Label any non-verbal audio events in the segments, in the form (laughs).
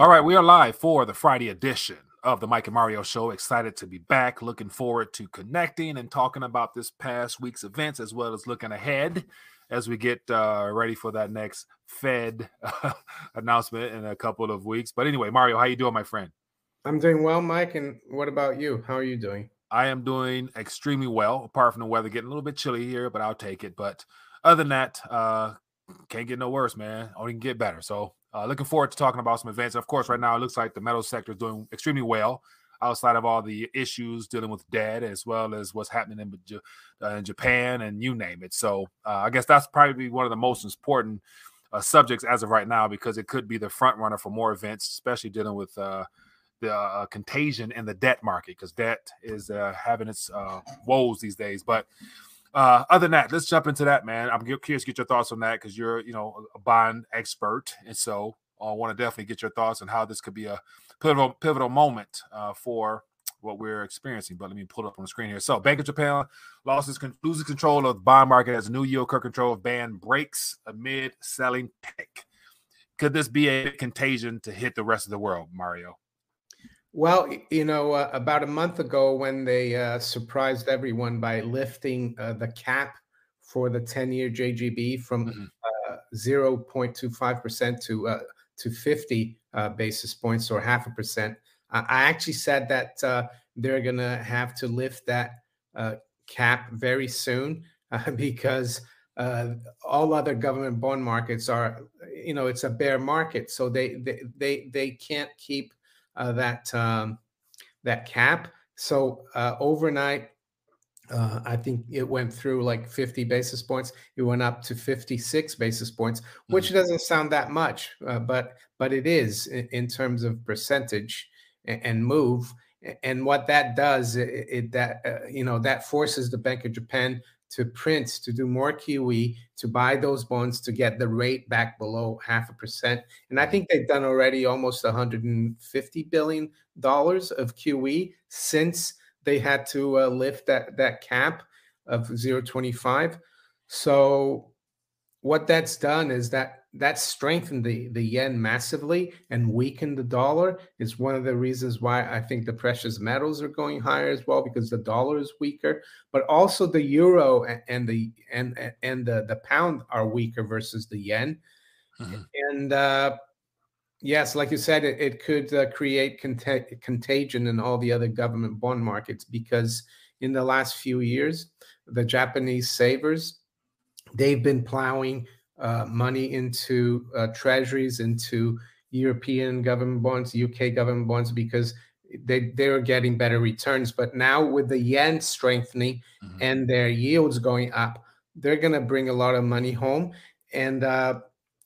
All right, we are live for the Friday edition of the Mike and Mario Show. Excited to be back. Looking forward to connecting and talking about this past week's events as well as looking ahead as we get uh, ready for that next Fed (laughs) announcement in a couple of weeks. But anyway, Mario, how you doing, my friend? I'm doing well, Mike. And what about you? How are you doing? I am doing extremely well, apart from the weather getting a little bit chilly here, but I'll take it. But other than that, uh, can't get no worse, man. Only can get better. So uh, looking forward to talking about some events. Of course, right now it looks like the metal sector is doing extremely well outside of all the issues dealing with debt as well as what's happening in, uh, in Japan and you name it. So uh, I guess that's probably one of the most important uh, subjects as of right now because it could be the front runner for more events, especially dealing with uh, the uh, contagion in the debt market because debt is having its woes these days. But uh, other than that, let's jump into that, man. I'm curious to get your thoughts on that because you're, you know, a bond expert, and so I want to definitely get your thoughts on how this could be a pivotal pivotal moment uh, for what we're experiencing. But let me pull it up on the screen here. So, Bank of Japan loses loses control of the bond market as new yield curve control of band breaks amid selling panic. Could this be a contagion to hit the rest of the world, Mario? Well, you know, uh, about a month ago, when they uh, surprised everyone by lifting uh, the cap for the 10 year JGB from mm-hmm. 0.25% uh, to, uh, to 50 uh, basis points or half a percent, I actually said that they're going to have to lift that cap very soon (laughs) because. all other government bond markets are, you know, it's a bear market, so they they they, they can't keep uh, that um, that cap. So uh, overnight, uh, I think it went through like 50 basis points. It went up to 56 basis points, which mm-hmm. doesn't sound that much, uh, but but it is in, in terms of percentage and, and, move. And what that does, it, it that uh, you know that forces the Bank of Japan to print, to do more QE, to buy those bonds to get the rate back below half a percent. And I think they've done already almost 150 billion dollars of QE since they had to uh, lift that that cap of 0.25. So what that's done is that that strengthened the the yen massively and weakened the dollar is one of the reasons why I think the precious metals are going higher as well because the dollar is weaker but also the euro and the and and the the pound are weaker versus the yen mm-hmm. and uh yes like you said it, it could uh, create cont- contagion in all the other government bond markets because in the last few years the japanese savers they've been plowing uh, money into uh, treasuries, into European government bonds, UK government bonds, because they they are getting better returns. But now with the yen strengthening mm-hmm. and their yields going up, they're going to bring a lot of money home. And uh,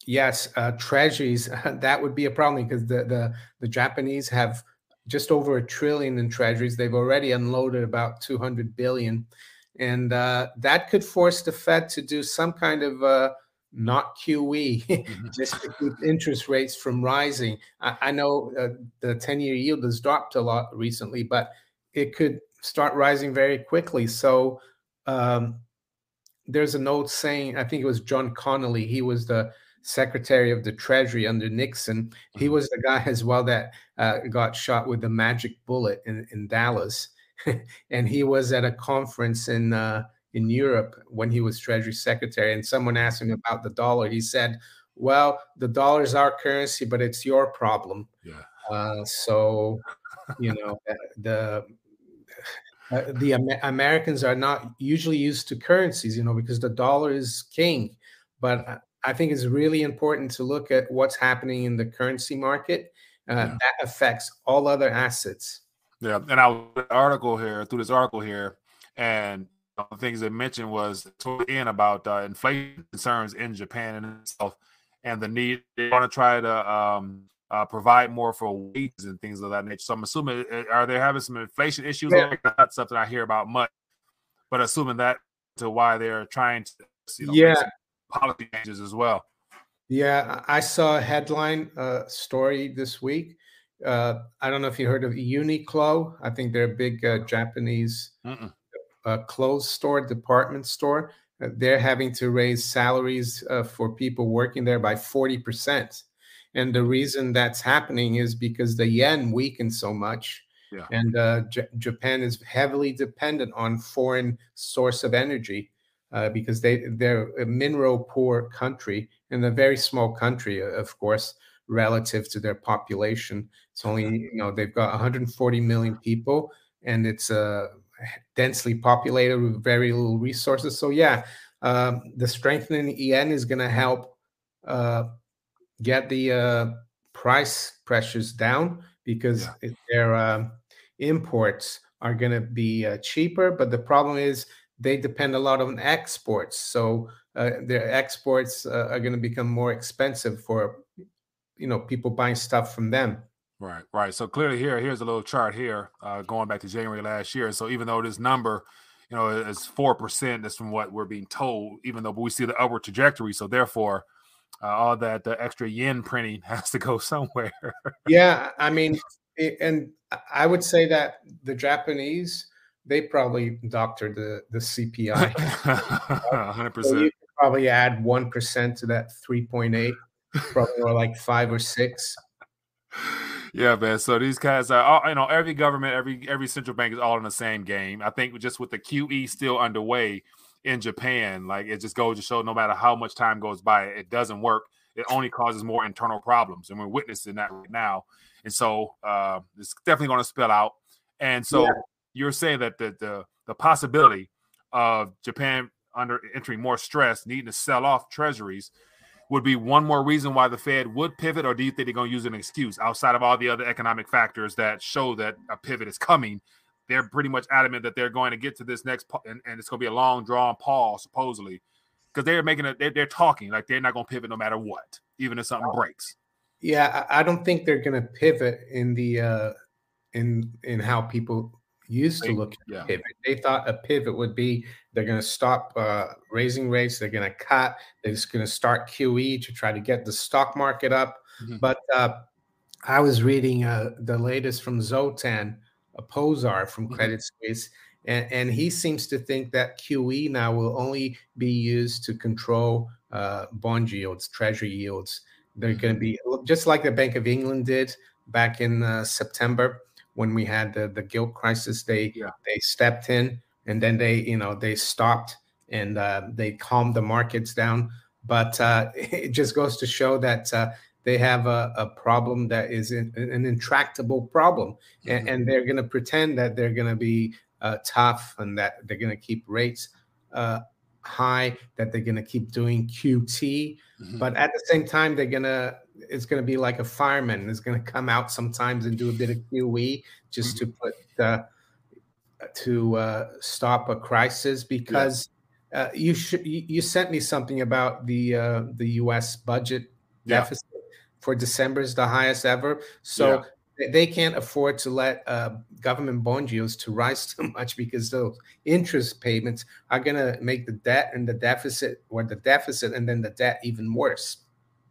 yes, uh, treasuries (laughs) that would be a problem because the the the Japanese have just over a trillion in treasuries. They've already unloaded about 200 billion. And uh, that could force the Fed to do some kind of uh, not QE, mm-hmm. (laughs) just to keep interest rates from rising. I, I know uh, the 10 year yield has dropped a lot recently, but it could start rising very quickly. So um, there's an old saying, I think it was John Connally, he was the Secretary of the Treasury under Nixon. He mm-hmm. was the guy as well that uh, got shot with the magic bullet in, in Dallas. (laughs) and he was at a conference in uh, in Europe when he was Treasury Secretary, and someone asked him about the dollar. He said, "Well, the dollar is our currency, but it's your problem." Yeah. Uh, so, you know, (laughs) the uh, the Americans are not usually used to currencies, you know, because the dollar is king. But I think it's really important to look at what's happening in the currency market. Uh, yeah. That affects all other assets. Yeah, and I article here through this article here, and the things they mentioned was toward the end about uh, inflation concerns in Japan and itself, and the need they want to try to um, uh, provide more for wages and things of that nature. So I'm assuming uh, are they having some inflation issues? Yeah. Not something I hear about much, but assuming that to why they're trying to you know, yeah policy changes as well. Yeah, I saw a headline uh, story this week. Uh, I don't know if you heard of Uniqlo. I think they're a big uh, Japanese Mm-mm a clothes store, department store, uh, they're having to raise salaries uh, for people working there by 40%. And the reason that's happening is because the yen weakened so much. Yeah. And uh, J- Japan is heavily dependent on foreign source of energy uh, because they they're a mineral poor country and a very small country, of course, relative to their population. It's only you know they've got 140 million people and it's uh, densely populated with very little resources. So yeah, um, the strengthening yen is going to help uh, get the uh, price pressures down because yeah. their uh, imports are going to be uh, cheaper. But the problem is they depend a lot on exports, so uh, their exports uh, are going to become more expensive for you know people buying stuff from them. Right, right. So clearly here, here's a little chart here, uh, going back to January last year. So even though this number, you know, is four percent, that's from what we're being told. Even though we see the upward trajectory, so therefore, uh, all that the extra yen printing (laughs) has to go somewhere. yeah, I mean, and I would say that the Japanese they probably doctored the the CPI. (laughs) Hundred percent. Probably add one percent to that three point eight, probably or like five or six. Yeah, man. So these guys are, all, you know, every government, every every central bank is all in the same game. I think just with the QE still underway in Japan, like it just goes to show, no matter how much time goes by, it doesn't work. It only causes more internal problems, and we're witnessing that right now. And so uh, it's definitely going to spill out. And so yeah. you're saying that the, the the possibility of Japan under entering more stress, needing to sell off treasuries would be one more reason why the Fed would pivot, or do you think they're going to use an excuse outside of all the other economic factors that show that a pivot is coming? They're pretty much adamant that they're going to get to this next, and, and it's going to be a long drawn pause, supposedly, because they're making it. They're, they're, talking like they're not going to pivot no matter what, even if something breaks. Yeah, I don't think they're going to pivot in the uh in in how people used to look at yeah. pivot. They thought a pivot would be they're going to stop uh, raising rates, they're going to cut, they're just going to start QE to try to get the stock market up. Mm-hmm. But uh, I was reading uh, the latest from Zoltan a Pozsar from mm-hmm. Credit Suisse, and, and, he seems to think that QE now will only be used to control uh, bond yields, treasury yields. They're mm-hmm. going to be just like the Bank of England did back in uh, September when we had the, the gilt crisis they yeah. they stepped in and then they you know they stopped and uh, they calmed the markets down but uh, (laughs) it just goes to show that uh, they have a, a, problem that is an, an intractable problem mm-hmm. and, and, they're going to pretend that they're going to be uh, tough and that they're going to keep rates uh, high that they're going to keep doing qt mm-hmm. but at the same time they're to it's to be like a fireman is to come out sometimes and do a bit of QE just mm-hmm. to put uh, to uh, stop a crisis because yeah. uh, you should you, you, sent me something about the uh, the U.S. budget yeah. deficit for December is the highest ever. So. Yeah. They can't afford to let uh, government bond yields to rise (laughs) too much because those interest payments are going to make the debt and the deficit, or the deficit and then the debt even worse.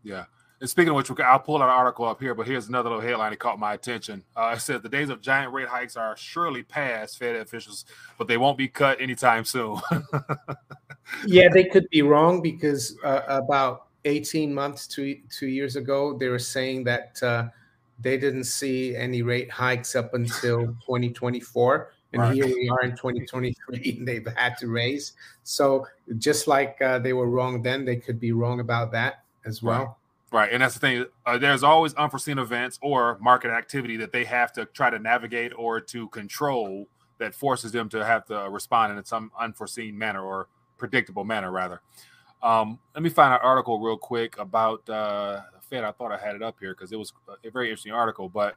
Yeah, and speaking of which, I'll pull an article up here, but here's another little headline that caught my attention. Uh, it says the days of giant rate hikes are surely past, Fed officials, but they won't be cut anytime soon. (laughs) yeah, they could be wrong because uh, about 18 months to two years ago, they were saying that uh, they didn't see any rate hikes up until (laughs) 2024. And right. here we are in 2023, (laughs) and they've had to raise. So just like uh, they were wrong then, they could be wrong about that as well. Right. Right, and that's the thing. Uh, there's always unforeseen events or market activity that they have to try to navigate or to control that forces them to have to respond in some unforeseen manner or predictable manner, rather. Um, let me find an article real quick about uh, Fed. I thought I had it up here because it was a very interesting article. But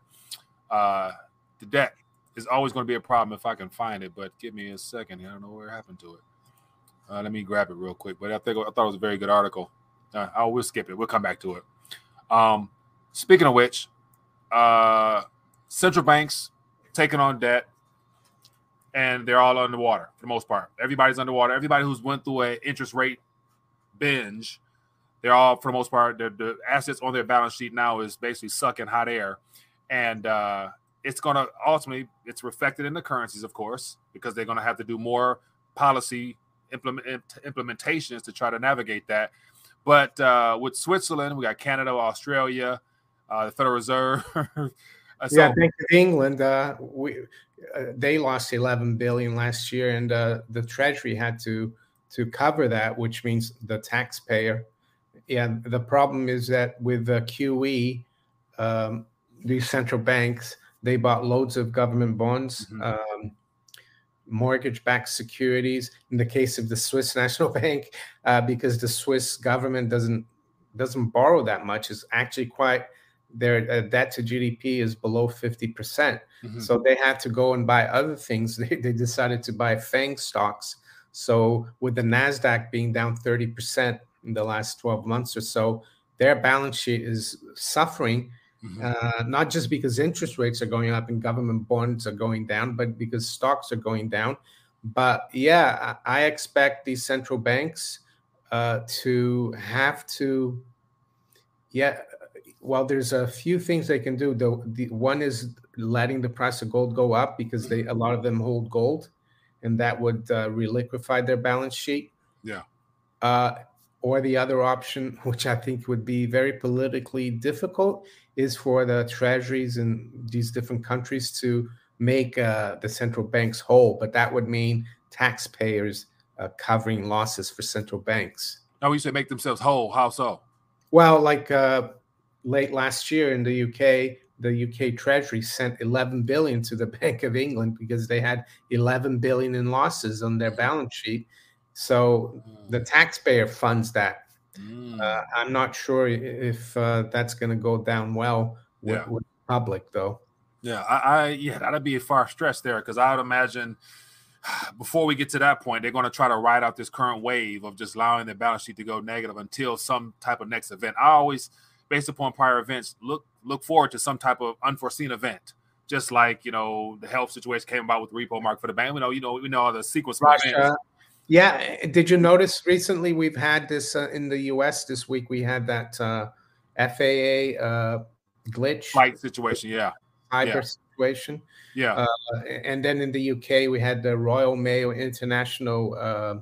uh, the debt is always going to be a problem if I can find it. But give me a second. I don't know where happened to it. Uh, let me grab it real quick. But I think I thought it was a very good article. Uh, I will skip it. We'll come back to it. Um, speaking of which, uh, central banks taking on debt, and they're all underwater for the most part. Everybody's underwater. Everybody who's went through an interest rate binge, they're all for the most part. The assets on their balance sheet now is basically sucking hot air, and uh, it's going to ultimately it's reflected in the currencies, of course, because they're going to have to do more policy implement implementations to try to navigate that. But uh, with Switzerland, we got Canada, Australia, uh, the Federal Reserve. (laughs) Uh, so, yeah, Bank of England. Uh, we uh, they lost 11 billion last year, and uh, the Treasury had to to cover that, which means the taxpayer. Yeah, the problem is that with the QE, um, these central banks they bought loads of government bonds. Mm-hmm. Um, mortgage-backed securities in the case of the Swiss (laughs) National Bank, uh, because the Swiss government doesn't doesn't borrow that much. Is actually quite their uh, debt to GDP is below 50%. percent mm hmm So they had to go and buy other things. (laughs) They, they decided to buy FANG stocks. So with the NASDAQ being down 30% in the last 12 months or so, their balance sheet is suffering Mm-hmm. Uh, not just because interest rates are going up and government bonds are going down, but because stocks are going down. But yeah, I expect these central banks uh, to have to, yeah. Well, there's a few things they can do. The, the one is letting the price of gold go up because they a lot of them hold gold, and that would uh, reliquify their balance sheet. Yeah. Uh, or the other option, (laughs) which I think would be very politically difficult, is for the treasuries in these different countries to make uh, the central banks whole. But that would mean taxpayers uh, covering losses for central banks. Oh, you say make themselves whole. How so? Well, like uh, late last year in the UK, the UK Treasury sent 11 billion to the (laughs) Bank of England because they had 11 billion in losses on their balance sheet. So the mm. taxpayer funds that. Mm. Uh, I'm not sure if uh, that's going to go down well with, yeah. with the public, though. Yeah, I, I yeah, that'd be a far stretch there because I would imagine (sighs) before we get to that point, they're going to try to ride out this current wave of just allowing their balance sheet to go negative until some type of next event. I always, based upon prior events, look look forward to some type of unforeseen event. Just like you know the health situation came about with the repo mark for the bank. We know you know we know the sequence. Russia, yeah. Eh, did you notice recently we've had this uh, in the US this week? We had that uh, FAA uh, glitch. Flight situation. Yeah. Cyber yeah. situation. Yeah. Uh, and then in the UK, we had the Royal Mail International uh,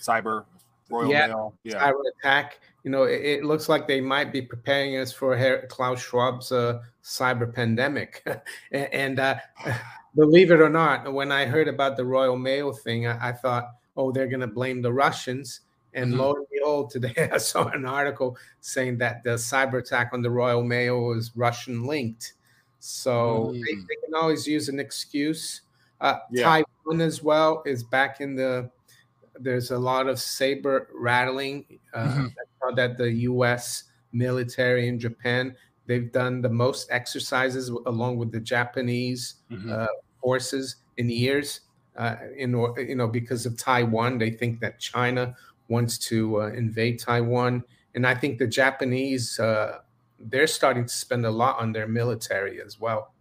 cyber Royal yeah, Mail. Yeah. Cyber attack. You know, it, it, looks like they might be preparing us for Klaus Schwab's uh, cyber pandemic. (laughs) and (sighs) believe it or not, when I heard about the Royal Mail thing, I, I thought, oh, they're going to blame the Russians. And mm-hmm. lo and behold, today (laughs) I saw an article saying that the cyber attack on the Royal Mail was Russian linked. So mm. they, they, can always use an excuse. Uh, yeah. Taiwan as well is back in the. There's a lot of saber rattling uh, mm-hmm. that the U.S. military in Japan. They've done the most exercises along with the Japanese mm-hmm. uh, forces in years uh, in you know because of Taiwan. They think that China wants to uh, invade Taiwan, and I think the Japanese uh, they're starting to spend a lot on their military as well.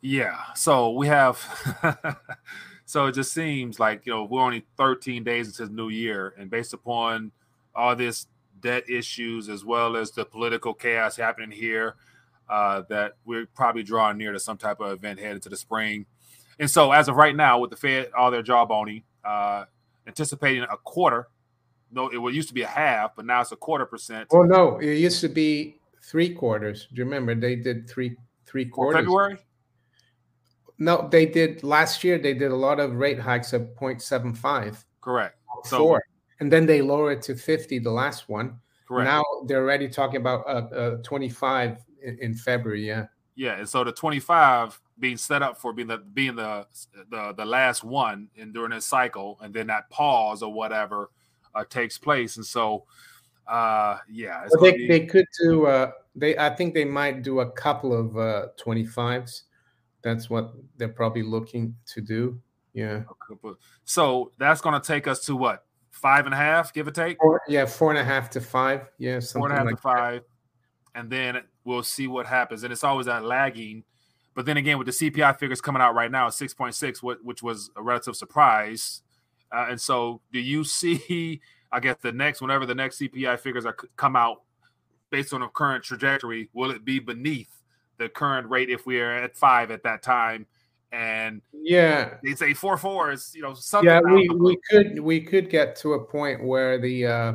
Yeah, so we have. (laughs) so it just seems like you know we're only 13 days into the new year, and based upon all this debt issues as well as the political chaos happening here, uh, that we're probably drawing near to some type of event headed to the spring. And so, as of right now, with the Fed all their jawboning, uh, anticipating a quarter. No, it used to be a half, but now it's a quarter percent. Oh no, it used to be three quarters. Do you remember they did three three quarters? February. No, they did last year. They did a lot of rate hikes of 0.75. Correct. So, Four. and then they lowered it to 50 the last one. Correct. Now they're already talking about uh, uh 25 in, in February. Yeah. Yeah, and so the 25 being set up for being the being the the, the last one in during this cycle, and then that pause or whatever uh, takes place, and so uh, yeah, well, they, be... they could do. Uh, they I think they might do a couple of uh, 25s. That's what they're probably looking to do. Yeah. So that's going to take us to what five and a half, give or take. Four, yeah, four and a half to five. Yeah, four and a half like to five, that. and then we'll see what happens. And it's always that lagging but then again, with the CPI figures coming out right now, point six, which was a relative surprise. Uh, and so, do you (laughs) see? I guess the next, whenever the next CPI figures are come out, based on the current trajectory, will it be beneath the current rate if we are at five at that time? And yeah, they say four four is you know something. Yeah, we, we could we could get to a point where the uh,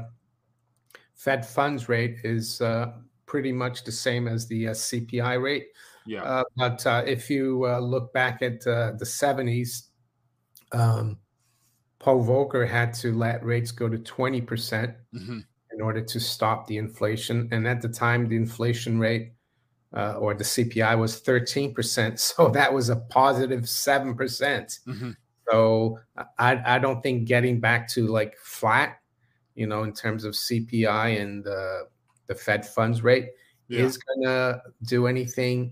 Fed funds rate is uh, pretty much the same as the uh, CPI rate. Yeah. Uh, but uh, if you uh, look back at uh, the 70s, um, Paul Volcker had to let rates go to 20% mm-hmm. in order to stop the inflation. And at the time, the inflation rate uh, or the CPI was 13%. (laughs) So that was a positive 7%. percent mm-hmm. So I, I don't think getting back to like flat, you know, in terms of CPI and the, the Fed funds rate yeah. is going to do anything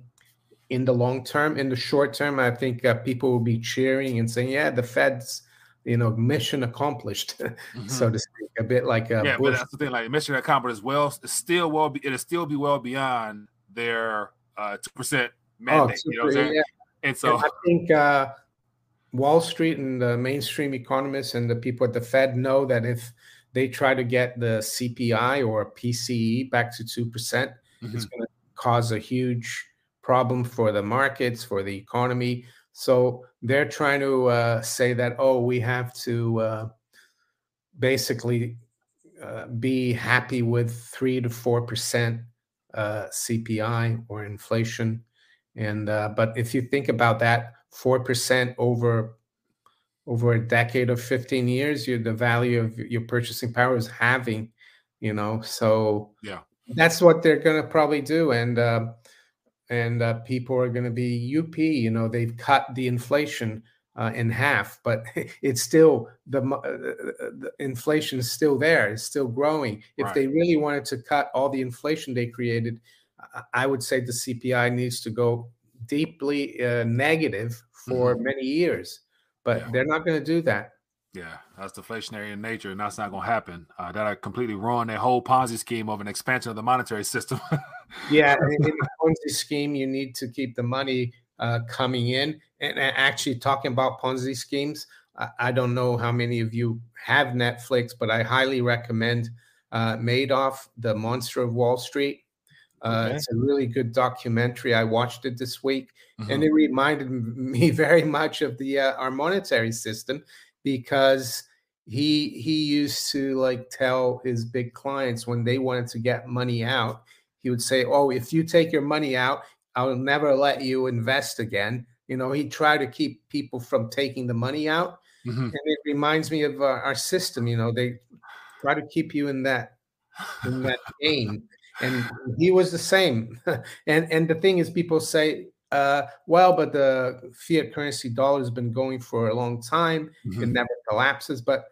in the long term. In the short term, I think uh, people will be cheering and saying, yeah, the Fed's you know, mission accomplished, (laughs) mm-hmm. so to speak. A bit like uh, yeah, Bush. but that's the thing. Like mission accomplished as well. It's still well. It'll still be well beyond their uh, two percent oh, mandate. Oh, you know what I'm saying? Yeah. And so and I think uh, Wall Street and the mainstream economists and the people at the Fed know that if they try to get the CPI or PCE back to two percent, mm-hmm. it's going to cause a huge problem for the markets, for the economy. So they're trying to uh, say that, oh, we have to uh, basically uh, be happy with three to four percent uh, CPI or inflation. And uh, but if you think about that, four percent over over a decade of 15 years, you the value of your purchasing power is halving, you know. So yeah, that's what they're gonna probably do. And uh, and uh, people are going to be up you know they've cut the inflation uh, in half but (laughs) it's still the, uh, uh, the inflation is still there it's still growing if right. they really wanted to cut all the inflation they created i would say the cpi needs to go deeply uh, negative for mm-hmm. many years but yeah. they're not going to do that yeah, that's deflationary in nature, and that's not going to happen. Uh, that I completely ruin their whole Ponzi scheme of an expansion of the monetary system. (laughs) yeah, in the Ponzi scheme, you need to keep the money uh, coming in. And actually, talking about Ponzi schemes, I, I, don't know how many of you have Netflix, but I highly recommend uh, Madoff, The Monster of Wall Street. Uh, okay. It's a really good documentary. I watched it this week, mm-hmm. and it reminded (laughs) me very much of the uh, our monetary system because he he used to like tell his big clients when they wanted to get money out he would say oh if you take your money out i'll never let you invest again you know he tried to keep people from taking the money out mm-hmm. and it reminds me of uh, our system you know they try to keep you in that in that (laughs) game and he was the same (laughs) and and the thing is people say uh, well, but the fiat currency dollar has been going for a long time. Mm-hmm. It never collapses. But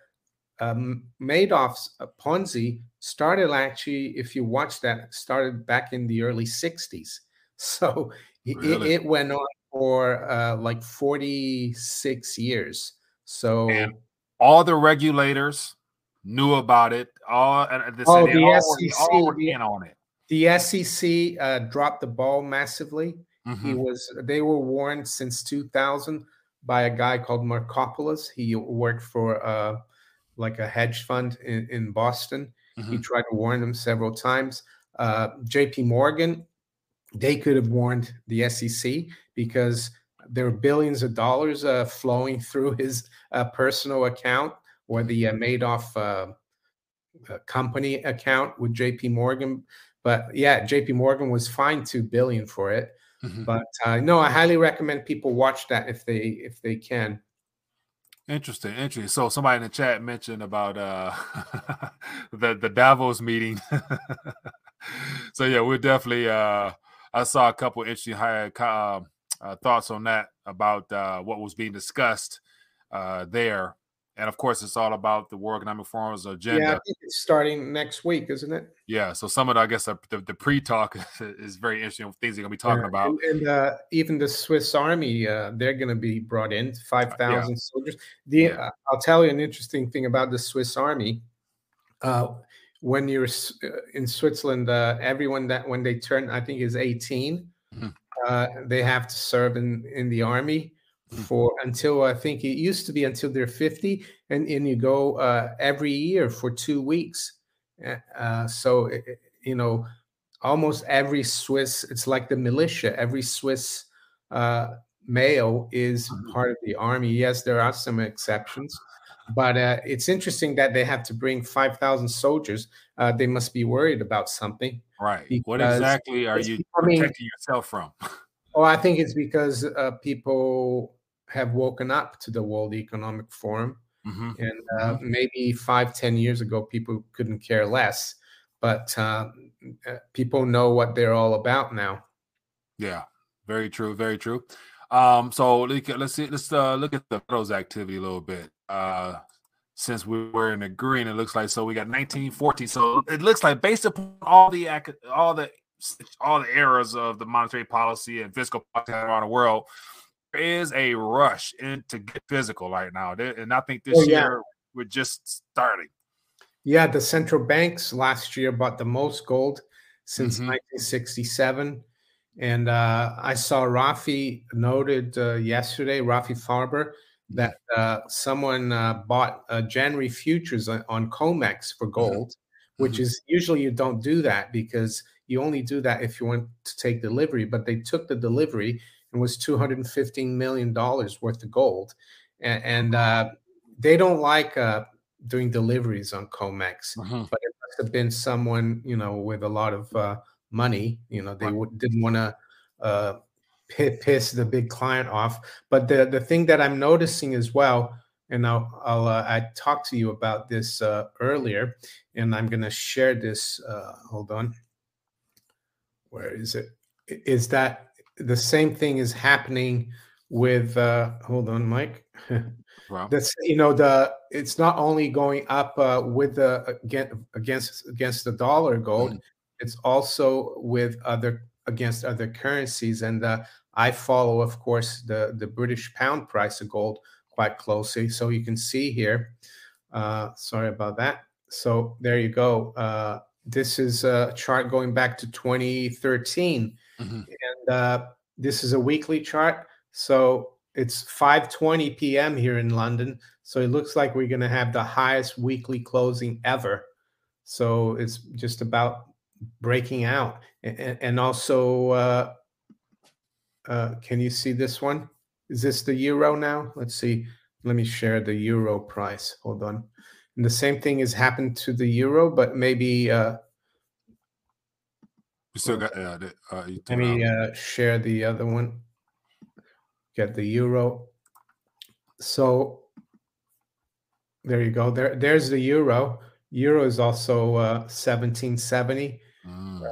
um, Madoff's uh, Ponzi started actually, if you watch that, started back in the early 60s. (laughs) So really? it, it, went on for uh, like 46 years. So and all the regulators knew about it. All and oh, the all, SEC, all were in on it. The SEC uh, dropped the ball massively. Mm-hmm. He was they were warned since 2000 by a guy called Markopolos. He worked for uh, like a hedge fund in, in Boston. Mm-hmm. He tried to warn them several times. Uh, J.P. Morgan, they could have warned the SEC because there are billions of dollars uh, flowing (laughs) through his uh, personal account or the uh, Madoff uh, uh, company account with J.P. Morgan. But yeah, J.P. Morgan was fined two billion for it. Mm-hmm. But uh, no, I highly recommend people watch that if they if they can. Interesting, interesting. So somebody in the chat mentioned about uh (laughs) the the Davos meeting. (laughs) so yeah, we're definitely uh I saw a couple interesting high, uh, uh, thoughts on that about uh, what was being discussed uh, there and of course, it's all about the World Economic Forum's agenda. Yeah, I think it's starting next week, isn't it? Yeah. So some of the, I guess, the, the pre-talk (laughs) is very interesting. Things they're going to be talking yeah. about, and, and uh, even the Swiss Army, uh, they're going to be brought in, five thousand yeah. soldiers. The yeah. uh, I'll tell you an interesting thing about the Swiss Army. Uh, when you're uh, in Switzerland, uh, everyone that when they turn, I think, is 18, mm-hmm. they have to serve in in the army for until I think it used to be until they're 50, and, and you go uh, every year for two weeks. Uh, so, you know, almost every Swiss, it's like the militia, every Swiss uh, male is mm-hmm. part of the army. Yes, there are some exceptions, But uh, it's interesting that they have to bring 5,000 soldiers. Uh, they must be worried about something. Right. What exactly are you protecting yourself from? (laughs) oh, I think it's because uh, people have woken up to the World Economic Forum. Mm-hmm. And uh, mm-hmm. maybe five, ten years ago, people couldn't care less. But uh, uh, people know what they're all about now. Yeah, very true. Very true. Um, so let's see. Let's uh, look at the metals activity a little bit. Uh, since we were in the green, it looks like so we got 1940. So it looks like based upon all the all the all the errors of the monetary policy and fiscal policy around the world, is a rush into get physical right now, and I think this oh, yeah. year we're just starting. Yeah, the central banks last year bought the most gold since mm-hmm. 1967. And uh, I saw Rafi noted uh, yesterday, Rafi Farber, that uh, someone uh, bought uh, January futures on, on, COMEX for mm-hmm. gold, mm-hmm. which is usually you don't do that because you only do that if you want to take delivery. But they took the delivery and was $215 million worth of gold. And, and uh, they don't like doing deliveries on COMEX, mm-hmm. but it must have been someone, you know, with a lot of money. You know, they would, didn't want to uh, piss the big client off. But the the thing that I'm noticing as well, and I'll, I'll uh, I talked to you about this uh, earlier, and I'm going to share this. Uh, hold on, where is it? Is that the same thing is happening with? Uh, hold on, Mike. (laughs) Wow. That's you know the it's not only going up uh, with the against against the dollar gold, mm it's also with other against other currencies. And uh, I follow, of course, the the British pound price of gold quite closely. So you can see here. Uh, sorry about that. So there you go. Uh, this is a chart going back to 2013, mm-hmm. Uh, this is a weekly chart. So it's 5:20 p.m. here in London. So it looks like we're going to have the highest weekly closing ever. So it's just about breaking out. And, and also, uh, uh, can you see this one? Is this the euro now? Let's see. Let me share the euro price. Hold on. And the same thing has happened to the euro, but maybe. Uh, you still got. Uh, uh, let me uh, share the other one. Get the euro. So there you go. There, there's the euro. Euro is also uh, 1770. Mm. Uh,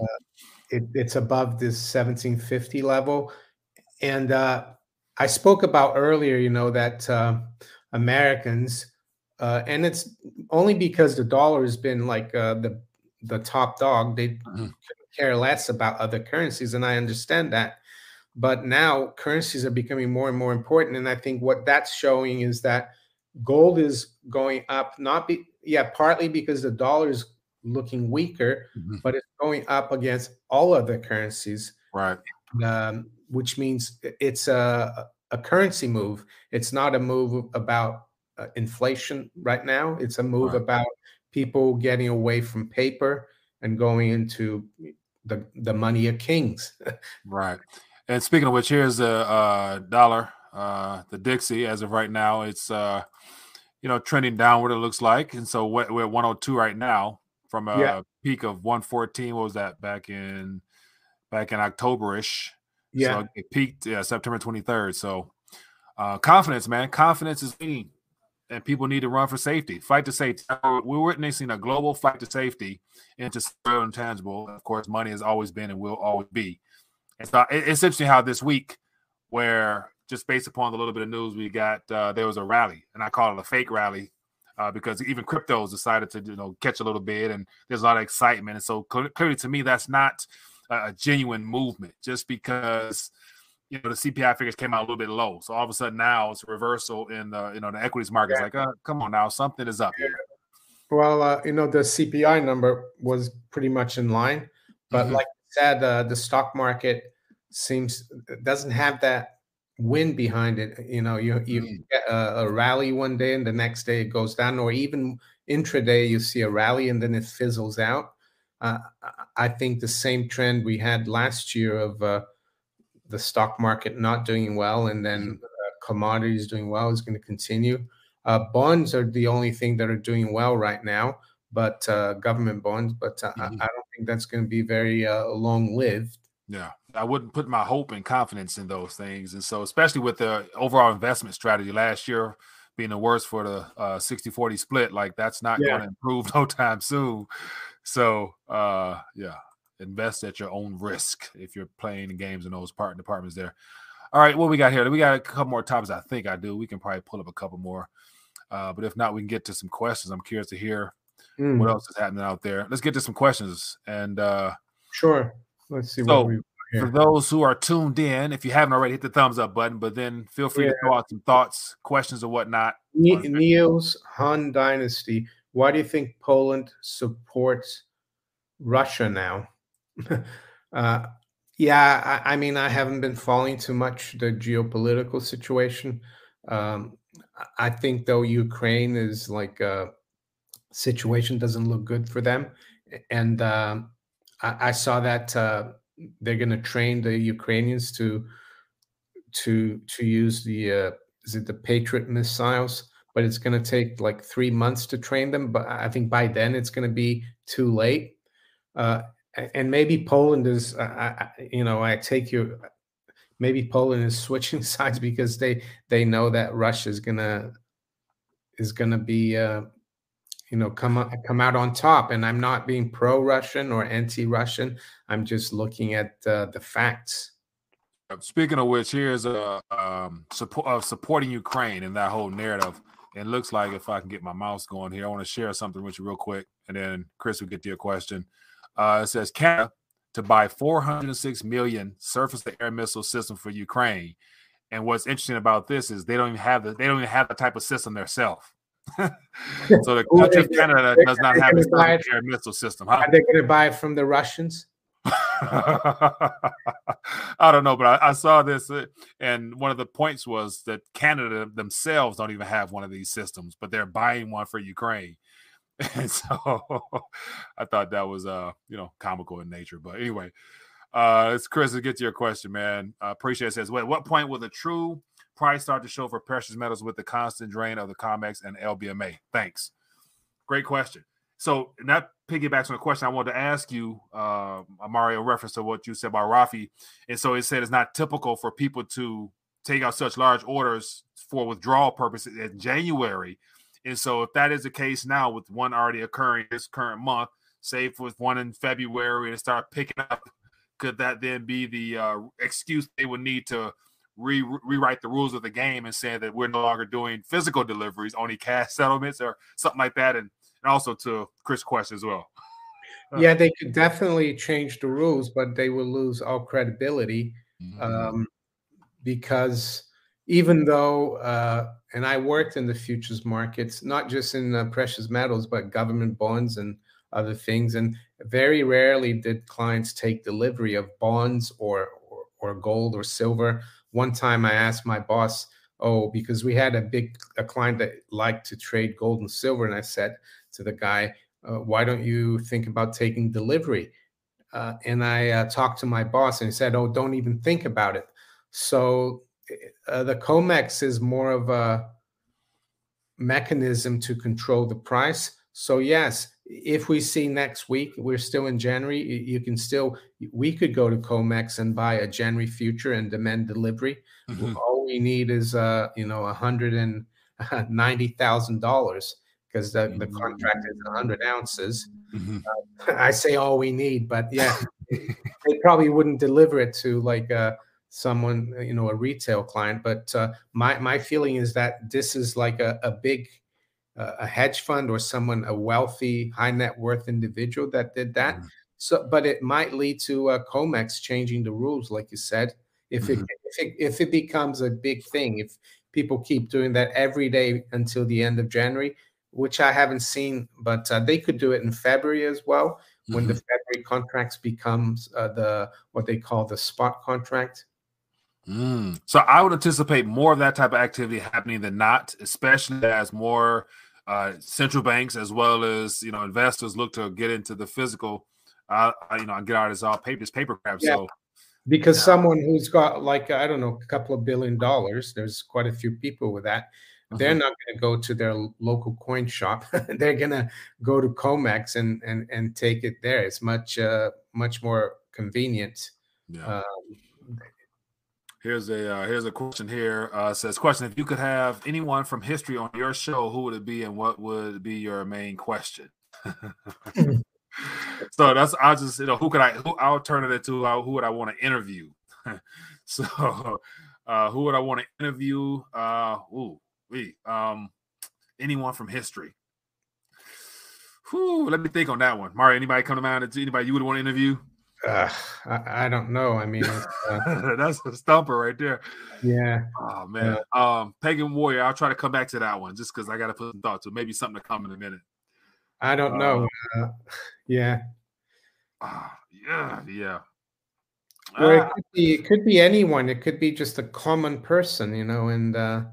it, it's above this 1750 level. And uh, I spoke about earlier, you know, that uh, Americans, uh, and it's only because the dollar has been like uh, the the top dog. They mm-hmm. Care less about other currencies, and I understand that. But now currencies are becoming more and more important, and I think what that's showing is that gold is going up. Not be yeah, partly because the dollar is looking weaker, mm-hmm. but it's going up against all other currencies. Right. Um, which means it's a, a currency move. It's not a move about uh, inflation right now. It's a move right. about people getting away from paper and going into the the money of kings. (laughs) right. And speaking of which, here's the uh, dollar, uh, the Dixie. As of right now, it's uh, you know trending downward. It looks like, and so we're at 102 right now from a yeah. peak of 114. What was that back in back in Octoberish? Yeah, so it peaked yeah, September 23rd. So uh, confidence, man, confidence is key, and people need to run for safety, fight to safety. We're witnessing a global fight to safety into real and tangible. Of course, money has always been and will always be. And so it's interesting how this week, where just based upon the little bit of news we got, uh, there was a rally, and I call it a fake rally uh, because even cryptos decided to you know catch a little bit, and there's a lot of excitement. And so clearly, to me, that's not a genuine movement. Just because you know the CPI figures came out a little bit low, so all of a sudden now it's a reversal in the you know the equities market. It's like, uh, come on now, something is up here. Well, uh, you know the CPI number was pretty much in line, but mm-hmm. like I said, uh, the stock market seems doesn't have that wind behind it. You know, you you mm. get a, a, rally one day and the next day it goes down, or even intraday you see a rally and then it fizzles out. Uh, I think the same trend we had last year of uh, the stock market not doing well and then uh, commodities doing well is going to continue. Uh, bonds are the only thing that are doing well right now, but uh, government bonds. But uh, mm-hmm. I, I, don't think that's going to be very uh, long lived. Yeah, I wouldn't put my hope and confidence in those things, and so especially with the overall investment strategy last year being the worst for the uh 60-40 split, like that's not yeah. going to improve (laughs) no time soon. So uh yeah, invest at your own risk if you're playing games in those part departments there. All right, what we got here? We got a couple more topics. I think I do. We can probably pull up a couple more. Uh, but if not, we can get to some questions. I'm curious to hear mm. what else is happening out there. Let's get to some questions. And uh sure. Let's see so, what we for those who are tuned in, if you haven't already, hit the thumbs up button, but then feel free yeah. to throw out some thoughts, questions, or whatnot. Ne- Neil's Han Dynasty. Why do you think Poland supports Russia now? (laughs) uh, yeah, I, I, mean, I haven't been following too much the geopolitical situation. Um, I think though Ukraine is like a situation doesn't look good for them, and uh, I, I, saw that uh, they're going to train the Ukrainians to to to use the uh, is it the Patriot missiles, but it's going to take like three months to train them. But I think by then it's going to be too late. Uh, and maybe Poland is, uh, I, you know, I take you. Maybe Poland is (laughs) switching sides because they they know that Russia is gonna is gonna be uh, you know come come out on top. And i'm not being pro-russian or anti-russian. I'm just looking at uh, the facts. Uh, speaking of which here's a um, support of supporting ukraine in that whole narrative. It looks like if i can get my mouse going here i want to share something with you real quick and then chris will get to your question uh, it says canada to buy 406 million surface to air missile system for ukraine and what's interesting about this is they don't even have the they don't even have the type of system themselves (laughs) so the country of Canada does not have a surface-to-air missile system. Huh? Are they going to buy it from the Russians? (laughs) I don't know, but I, I, saw this, uh, and one of the points was that Canada themselves don't even have one of these systems, but they're buying one for Ukraine. And (laughs) so I thought that was, uh, you know, comical in nature. But anyway, uh, it's Chris to get to your question, man. I appreciate it. Says, wait, what point will the true price start to show for precious metals with the constant drain of the COMEX and LBMA? Thanks. Great question. So that piggybacks on the question I wanted to ask you, uh, Mario, reference to what you said about Rafi. And so it said it's not typical for people to take out such large orders for withdrawal purposes in January. And so if that is the case now with one already occurring this current month, say with one in February and start picking up, could that then be the uh, excuse they would need to re- rewrite the rules of the game and say that we're no longer doing physical deliveries, only cash settlements or something like that. And, and also to Chris' question as well. yeah, they could definitely change the rules, but they will lose all credibility mm-hmm. um, because even though, uh, and I worked in the futures markets, not just in uh, precious metals, but government bonds and other things. And very rarely did clients take delivery of bonds or, or, or gold or silver one time I asked my boss, oh, because we had a big a client that liked to trade gold and silver, and I said to the guy, uh, why don't you think about taking delivery? Uh, and I uh, talked to my boss, and he said, oh, don't even think about it. So uh, the COMEX is more of a mechanism to control the price. So yes, if we see next week, we're still in January, you can still, we could go to COMEX and buy a January future and demand delivery. Mm-hmm. All we need is, uh, you know, a hundred and ninety thousand dollars because the, the contract is 100 ounces. Mm-hmm. Uh, (laughs) I say all we need, but yeah, they probably wouldn't deliver it to like uh, someone, you know, a retail client. But uh, my my feeling is that this is like a, a big a hedge fund or someone a wealthy high net worth individual that did that mm-hmm. so but it might lead to uh, comex changing the rules like you said if mm-hmm. it if it if it becomes a big thing if people keep doing that every day until the end of january which i haven't seen but uh, they could do it in february as well mm-hmm. when the mm-hmm. february contracts becomes uh, the what they call the spot contract Mm. So I would anticipate more of that type of activity happening than not, especially as more uh, central banks as well as you know investors look to get into the physical. Uh, you know, get out of this all paper, this paper crap. Yeah. So because someone who's got like I don't know a couple of billion dollars, there's quite a few people with that. they're not going to go to their local coin shop. (laughs) they're going to go to COMEX and and and take it there. It's much uh, much more convenient. Yeah. Um, here's a uh, here's a question here. Uh, says question: If you could have anyone from history on your show, who would it be, and what would be your main question? (laughs) so that's I just you know who could I who I'll turn it into uh, who would I want to interview. (laughs) so uh, who would I want to interview? Uh, ooh, we um, anyone from history. Whew, let me think on that one. Mario, anybody come to mind? Anybody you would want to interview? Uh, I, I, don't know. I mean, uh, (laughs) that's a stumper right there. Yeah. Oh man. Yeah. Um, Pagan Warrior. I'll try to come back to that one just because I got to put some thought to it. maybe something to come in a minute. I don't know. Uh, uh yeah. Uh, yeah. Yeah. Or it could be it could be anyone. It could be just a common person, you know, and uh,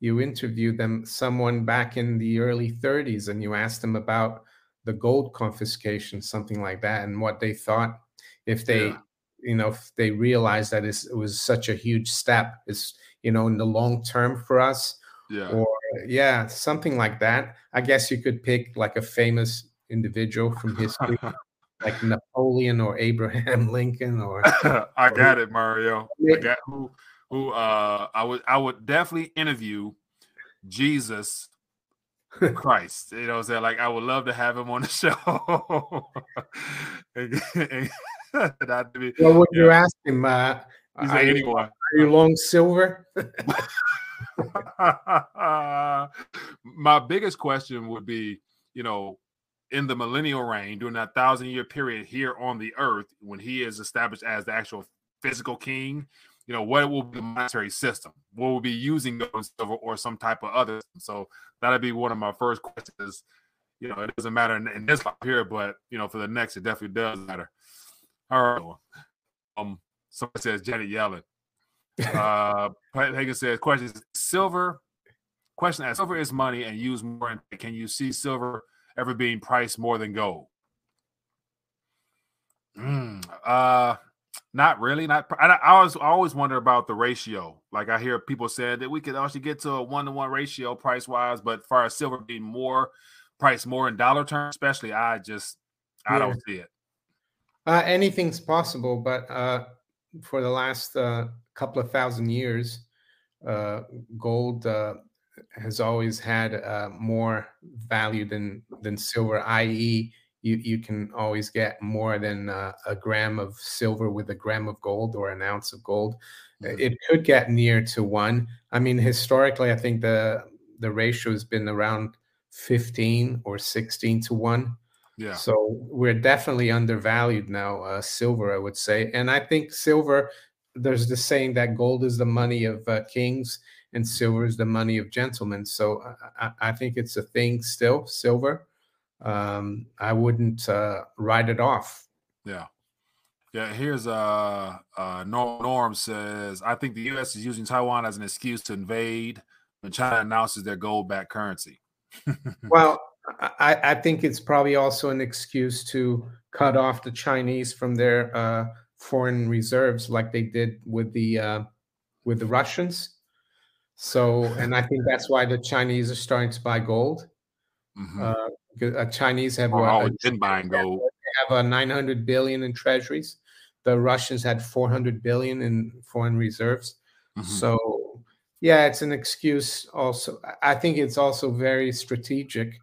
you interview them, someone back in the early 30s, and you ask them about the gold confiscation, something like that, and what they thought if they, yeah. you know, if they realize that it was such a huge step, is you know, in the long term for us. Yeah. Or yeah, something like that. I guess you could pick like a famous individual from history. (laughs) like Napoleon or Abraham (laughs) Lincoln or (laughs) I got it, Mario. I got who who uh I would I would definitely interview Jesus Christ. You know what I'm saying? Like I would love to have him on the show. and, and, (laughs) be, well, what yeah. you ask him, uh, are, you, are you long silver? (laughs) My biggest question would be, you know, in the millennial reign during that thousand year period here on the earth, when he is established as the actual physical king, you know, what will be the monetary system? What will be using gold silver or some type of other? So that'd be one of my first questions. You know, it doesn't matter in, in this period, but you know, for the next, it definitely does matter. All right. Um, somebody says Janet Yellen. (laughs) Uh, Hagen says, question is silver. Question as silver is money and used more. Can you see silver ever being priced more than gold? Mm, uh, not really. Not. I, I always I always wonder about the ratio. Like I hear people say that we could actually get to a one to one ratio price wise, but far as silver being more price more in dollar terms, especially, I just I yeah. don't see it. Uh, anything's possible, but uh, for the last uh, couple of thousand years, uh, gold uh, has always had uh, more value than than silver. I.e., you you can always get more than uh, a gram of silver with a gram of gold or an ounce of gold. Mm-hmm. It could get near to one. I mean, historically, I think the the ratio has been around fifteen or sixteen to one. Yeah. So we're definitely undervalued now, uh, silver, I would say. And I think silver, there's the saying that gold is the money of uh, kings and silver is the money of gentlemen. So I, I think it's a thing still, silver. Um, I wouldn't uh, write it off. Yeah. Yeah, here's uh, uh Norm, Norm says I think the US is using Taiwan as an excuse to invade when China announces their gold backed currency. (laughs) well, I, I, think it's probably also an excuse to cut off the Chinese from their uh, foreign reserves, like they did with the uh, with the Russians. So, and I think that's why the Chinese are starting to buy gold. Mm-hmm. Uh, uh Chinese have well, always been buying gold. They have a 900 billion in treasuries. The Russians had 400 billion in foreign reserves. Mm-hmm. So, yeah, it's an excuse. Also, I think it's also very strategic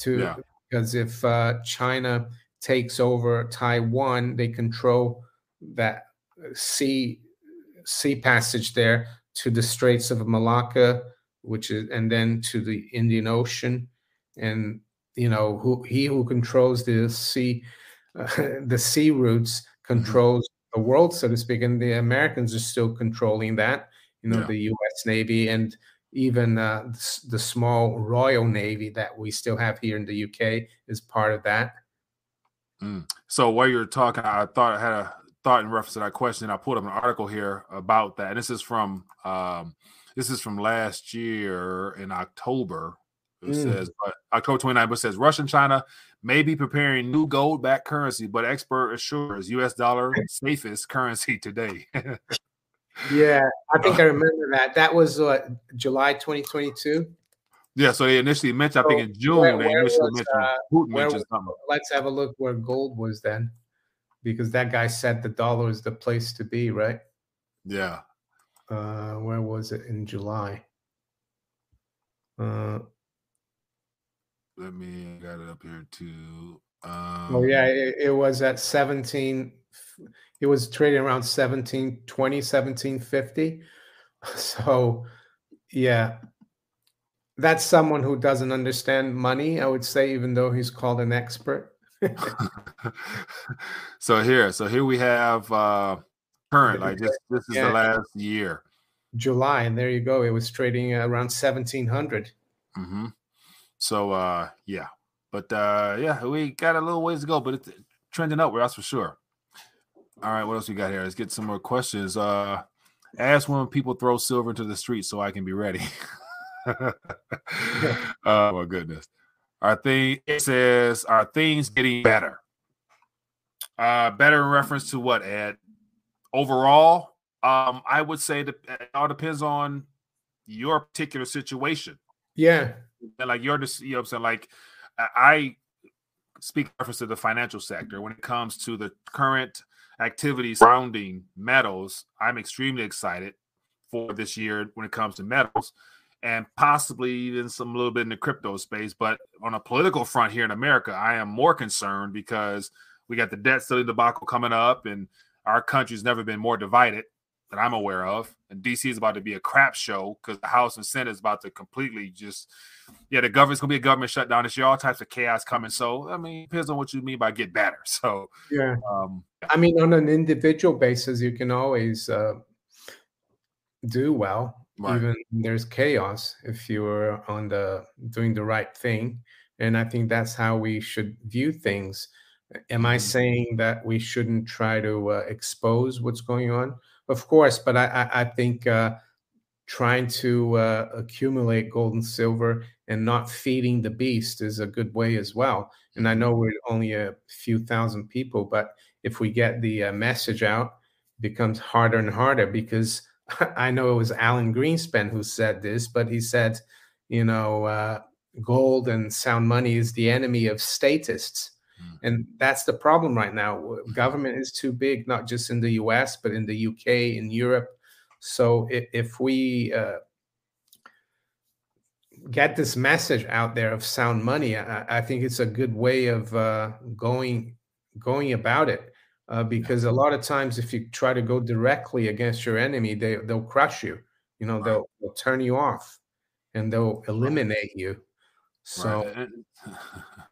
to yeah. because if uh, China takes over Taiwan, they control that sea sea passage there to the Straits of Malacca, which is and then to the Indian Ocean, and you know who he who controls the sea uh, (laughs) the sea routes mm-hmm. controls mm-hmm. the world, so to speak, and the Americans are still controlling that. You know, yeah. the U.S. Navy and even uh, the, the, small Royal Navy that we still have here in the UK is part of that. Mm. So while you're talking, I thought I had a thought in reference to that question. I pulled up an article here about that. And this is from um, this is from last year in October. It mm. says, but October 29, but says Russia and China may be preparing new gold-backed currency, but expert assures U.S. dollar (laughs) safest currency today. (laughs) Yeah, I think I remember that. That was uh, July 2022. Yeah, so they initially mentioned, I think in June, where, they initially was, mentioned uh, Putin mentioned something. Let's have a look where gold was then, because that guy said the dollar is the place to be, right? Yeah. Uh, where was it in July? Uh, Let me I got it up here too. Um, oh yeah, it, it, was at 17. It was trading around 17, 20, 1750. (laughs) So yeah, that's someone who doesn't understand money, I would say, even though he's called an expert. (laughs) (laughs) so here, so here we have uh current, like this this is yeah. the last year. July, and there you go. It was trading around 1700. Mm-hmm. So uh yeah. But uh yeah, we got a little ways to go, but it's trending upward, that's for sure. All right, what else we got here? Let's get some more questions. Uh ask when people throw silver into the street so I can be ready. (laughs) (laughs) oh my goodness. Our thing it says are things getting better? Uh better in reference to what, Ed? Overall, um, I would say that it all depends on your particular situation. Yeah. And like you're just you know I'm saying, like I speak reference to the financial sector when it comes to the current activities surrounding metals. I'm extremely excited for this year when it comes to metals and possibly even some little bit in the crypto space. But on a political front here in America, I am more concerned because we got the debt ceiling debacle coming up, and our country's never been more divided that I'm aware of. And DC is about to be a crap show because the House and Senate is about to completely just, yeah, the government's gonna be a government shutdown this year. All types of chaos coming. So I mean, depends on what you mean by get better. (laughs) So yeah, um, I mean, on an individual basis, you can always uh, do well right. even there's chaos if you're on the doing the right thing and i think that's how we should view things am i mm-hmm. saying that we shouldn't try to uh, expose what's going on of course but i i, I think uh, trying to uh, accumulate gold and silver and not feeding the beast is a good way as well and i mm-hmm. know we're only a few thousand people but if we get the uh, message out it becomes harder and harder because (laughs) I know it was Alan Greenspan who said this, but he said, you know, uh, gold and sound money is the enemy of statists. Mm. And that's the problem right now. Mm-hmm. Government is too big, not just in the US, but in the UK, in Europe. So if, if we uh, get this message out there of sound money, I, I think it's a good way of uh, going going about it uh, because a lot of times if you try to go directly against your enemy they they'll crush you you know they'll, they'll turn you off and they'll eliminate you so right. (laughs)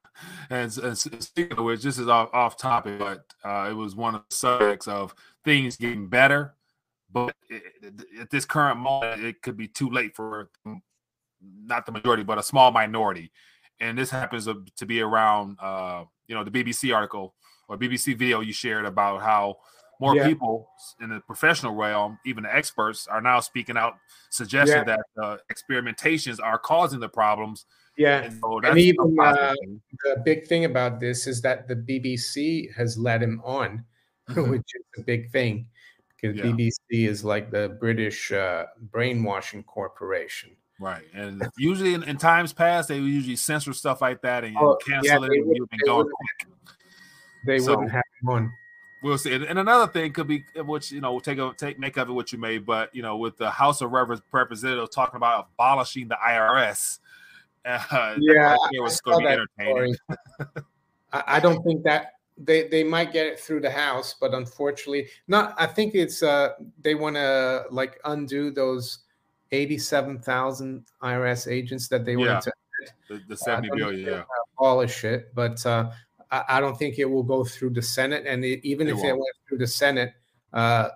and, and, speaking of which this is off, off topic but uh, it was one of the subjects of things getting better but it, at this current moment it could be too late for not the majority but a small minority and this happens to be around uh, you know the bbc article or BBC video you shared about how more yeah. people in the professional realm, even the experts, are now speaking out, suggesting yeah. that uh, experimentations are causing the problems. Yeah, and, so and even uh, the big thing about this is that the BBC has let him on, (laughs) mm-hmm. which is a big thing because yeah. BBC is like the British uh, brainwashing corporation. Right, and usually in, in, times past, they would usually censor stuff like that and oh, cancel it. and you've been going quick they so, wouldn't have one. We'll see. And another thing could be, which you know, take a take make of it what you may, but you know, with the House of Representatives talking about abolishing the IRS, uh, yeah, it was going to be entertaining. (laughs) I don't think that they they might get it through the House, but unfortunately, not. I think it's uh they want to like undo those eighty-seven thousand IRS agents that they yeah. to the, the seventy uh, yeah, abolish it. But uh, I, I don't think it will go through the Senate. And it, even it if won't. it went through the Senate, uh,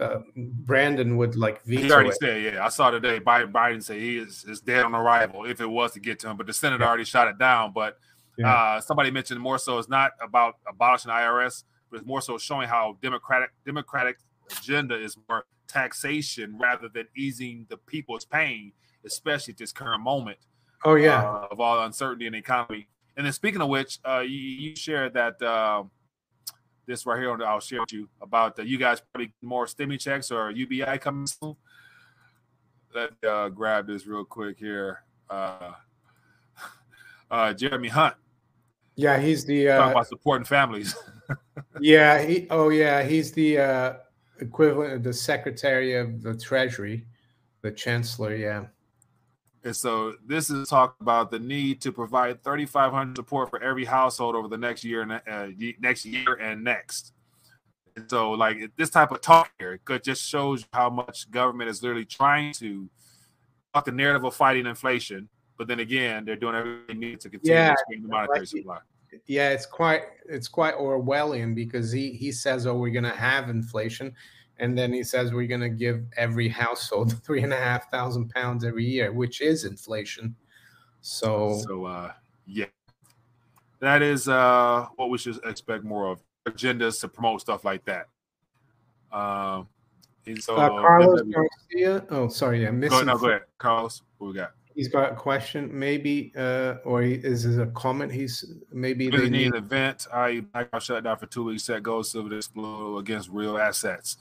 uh, Brandon would like veto. He already it. said, yeah. I saw today Biden, Biden say he is, is dead on arrival if it was to get to him, but the Senate yeah. already shot it down. But yeah. uh, somebody mentioned more so it's not about abolishing IRS, but it's more so showing how democratic democratic agenda is more taxation rather than easing the people's pain, especially at this current moment. Oh yeah, uh, of all uncertainty in the economy. And then speaking of which, uh, you, you shared that uh, this right here. I'll share with you about uh, you guys probably more stimmy checks or UBI coming soon. Let uh, grab this real quick here. uh, (laughs) uh, Jeremy Hunt. Yeah, he's the uh, talking about supporting families. (laughs) yeah, he. Oh, yeah, he's the uh, equivalent of the Secretary of the Treasury, the Chancellor. Yeah. And so this is talk about the need to provide 3,500 support for every household over the next year and uh, next year and next. And so, like this type of talk here, it just shows how much government is literally trying to talk the narrative of fighting inflation, but then again, they're doing everything needed to continue yeah, to the monetary like, supply. Yeah, it's quite it's quite Orwellian because he he says, "Oh, we're going to have inflation," and then he says we're going to give every household (laughs) three and a half thousand pounds every year, which is inflation. So, so uh, yeah, that is uh, what we should expect more of agendas to promote stuff like that. Um, so uh, Carlos Garcia. Oh, sorry, yeah, missing. Go, no, go ahead, Carlos. What we got? He's got a question, maybe, uh, or he, is this a comment? He's maybe they need an event. I I got shut down for two weeks. Set gold, silver explode against real assets.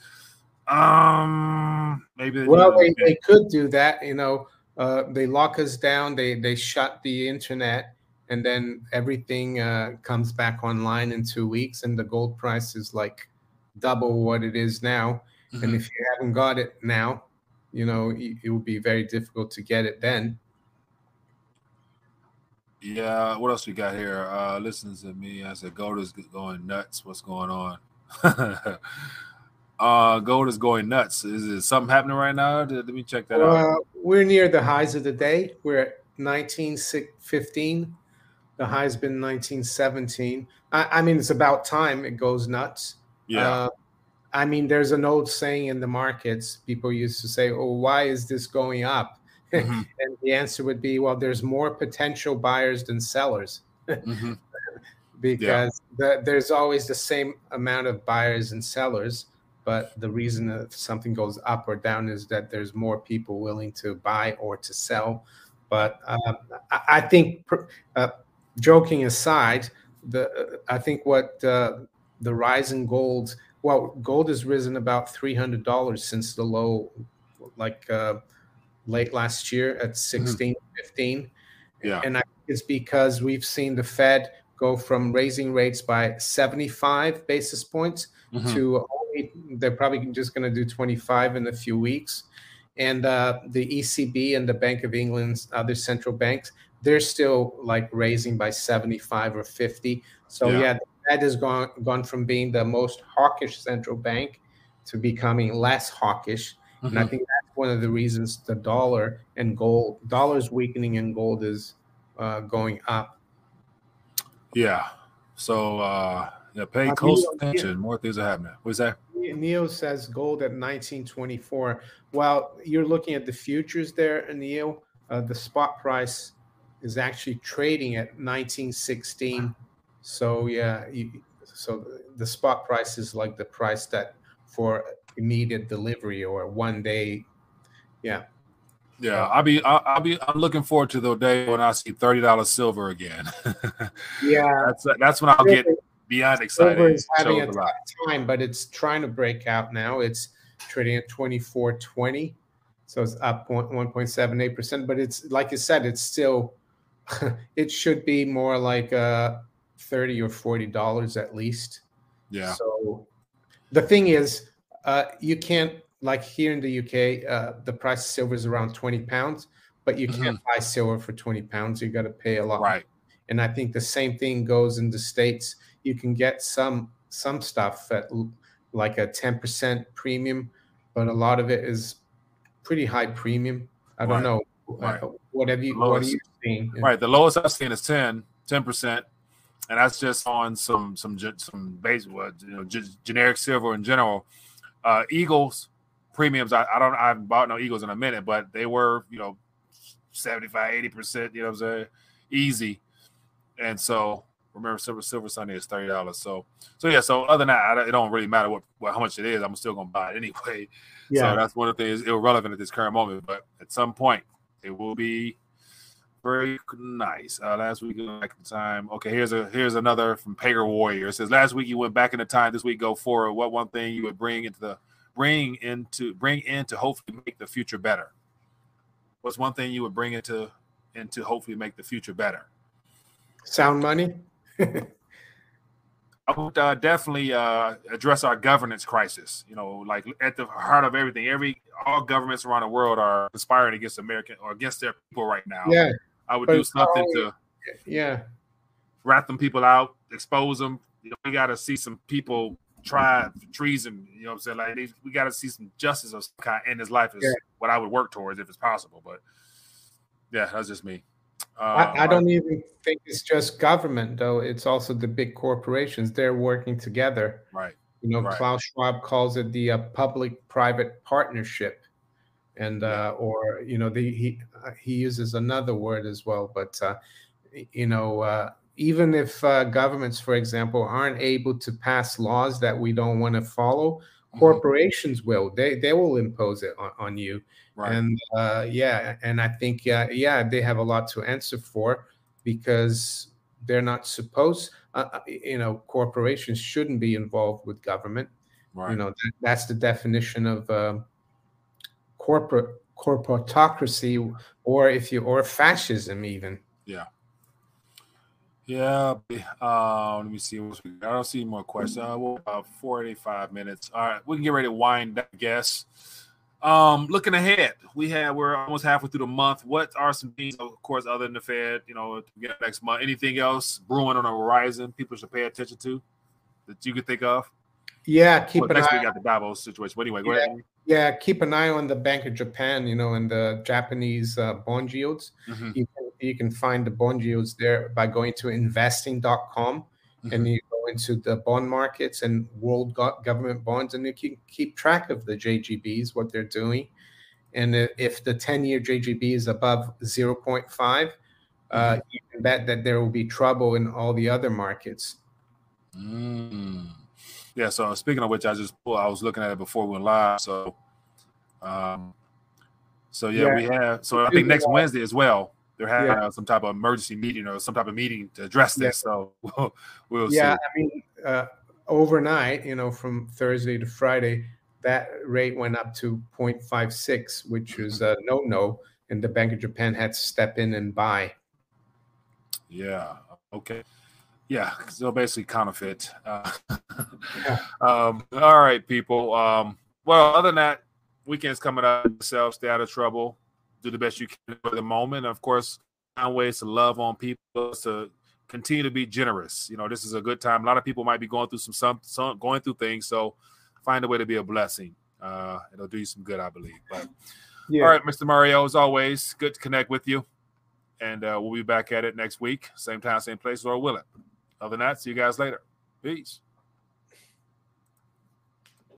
Um, maybe. They well, they, they could do that. You know, uh, they lock us down. They they shut the internet, and then everything uh, comes back online in two weeks, and the gold price is like double what it is now. Mm-hmm. And if you haven't got it now, you know it, it would be very difficult to get it then. Yeah, what else we got here? Uh listen to me. I said gold is going nuts. What's going on? (laughs) uh gold is going nuts. Is it something happening right now? Let me check that out. We're near the highs of the day. We're at 1915. The high's been 1917. I, I mean, it's about time it goes nuts. Yeah. Uh, I mean, there's an old saying in the markets. People used to say, "Oh, why is this going up?" Mm-hmm. (laughs) and the answer would be, "Well, there's more potential buyers than sellers." mm-hmm. (laughs) because yeah. the, there's always the same amount of buyers and sellers but the reason that something goes up or down is that there's more people willing to buy or to sell. But uh, I think, uh, joking aside, the uh, I think what uh, the rise in gold, well, gold has risen about three hundred dollars since the low, like uh, late last year at 16, mm-hmm. 15. Yeah, and I it's because we've seen the Fed go from raising rates by 75 basis points mm-hmm. to they're probably just going to do 25 in a few weeks. And uh, the ECB and the Bank of England's other central banks, they're still like raising by 75 or 50. So yeah, yeah that has gone gone from being the most hawkish central bank to becoming less hawkish. Mm-hmm. And I mm-hmm. think that's one of the reasons the dollar and gold, dollars weakening and gold is uh, going up. Yeah. So uh, yeah, pay close attention. More things are happening. What's that? Neil says gold at 1924. Well, you're looking at the futures there, Neil. Uh, the spot price is actually trading at 1916. So yeah, you, so the spot price is like the price that for immediate delivery or one day. Yeah. Yeah, I'll be I'll, I'll, be I'm looking forward to the day when I see thirty dollars silver again. (laughs) yeah, that's that's when I'll get beyond excited. Silver is having a tough time, but it's trying to break out now. It's trading at 24.20. So it's up 1.78 percent, but it's like you said, it's still (laughs) it should be more like uh 30 or 40 dollars at least. Yeah. So the thing is, uh you can't like here in the UK, uh the price of silver is around 20 pounds, but you can't mm-hmm. buy silver for 20 pounds. You got to pay a lot. Right. And I think the same thing goes in the States you can get some some stuff at like a 10% premium, but a lot of it is pretty high premium. I don't right. know. Right. What have you lowest, what are you seeing? Right. The lowest I've seen is 10, 10%. And that's just on some some some base what you know just generic silver in general. Uh Eagles premiums, I, I don't I haven't bought no Eagles in a minute, but they were, you know, 75, 80%, you know what I'm saying? Easy. And so Remember, Silver Silver Sunday is thirty dollars. So, so yeah. So other than that, it don't really matter what, what how much it is. I'm still gonna buy it anyway. (laughs) Yeah. So that's one of the things irrelevant at this current moment. But at some point, it will be very nice. Uh, last week back in time. Okay, here's a here's another from Pager Warrior. It says last week you went back in the time. This week go forward. What one thing you would bring into the bring into bring in to hopefully make the future better? What's one thing you would bring into and to hopefully make the future better. Sound money. I would uh, definitely uh, address our governance crisis. You know, like at the heart of everything, every all governments around the world are conspiring against American or against their people right now. Yeah, I would do something to yeah rat them people out, expose them. You know, we got to see some people try treason. You know, what I'm saying like they, we got to see some justice of some kind in his life is yeah. what I would work towards if it's possible. But yeah, that's just me. Uh, I, I, don't even think it's just government, though. It's also the big corporations. They're working together. Right. You know, right. Klaus Schwab calls it the uh, public-private partnership, and uh, or you know, the, he uh, he uses another word as well. But uh, you know, uh, even if governments, for example, aren't able to pass laws that we don't want to follow, mm-hmm. corporations will. They they will impose it on, on you. Right. And uh, yeah, and I think yeah, yeah, they have a lot to answer for because they're not supposed. Uh, uh you know, corporations shouldn't be involved with government. Right. You know, that, that's the definition of uh, corporate corporatocracy, or if you or fascism even. Yeah. Yeah. Uh, let me see. I don't see more questions. Uh, well, about 45 minutes. All right. We can get ready to wind up, I guess. Um, looking ahead, we have we're almost halfway through the month. What are some things, of course, other than the Fed, you know, next month? Anything else brewing on the horizon people should pay attention to that you could think of? Yeah, keep well, an next eye. we got the Davos situation. But anyway, go yeah, ahead. Yeah, keep an eye on the Bank of Japan, you know, and the Japanese uh, bond yields. Mm-hmm. You, can, you can find the bond yields there by going to investing.com mm-hmm. and you go into the bond markets and world go- government bonds, and you can keep track of the JGBs, what they're doing. And if the 10 year JGB is above 0.5, uh, mm-hmm. uh, you can bet that there will be trouble in all the other markets. Mm. Yeah. So speaking of which, I just I was looking at it before we went live. So, um, so yeah, yeah. we have. So I think next Wednesday as well they're having yeah. uh, some type of emergency meeting or some type of meeting to address this. Yeah. So we'll, we'll yeah, see. I mean, uh, overnight, you know, from Thursday to Friday, that rate went up to 0.56, which was a (clears throat) no no. And the Bank of Japan had to step in and buy. Yeah. Okay. Yeah. So basically counterfeit. Uh, (laughs) yeah. um, all right, people. Um, well, other than that, weekend's coming up. Yourself, stay out of trouble do the best you can for the moment. And of course, find ways to love on people to continue to be generous. You know, this is a good time. A lot of people might be going through some some, some going through things, so find a way to be a blessing. Uh, it'll do you some good, I believe. But yeah. all right, Mr. Mario, as always, good to connect with you. And uh, we'll be back at it next week, same time, same place, Lord willing. Other than that, see you guys later. Peace.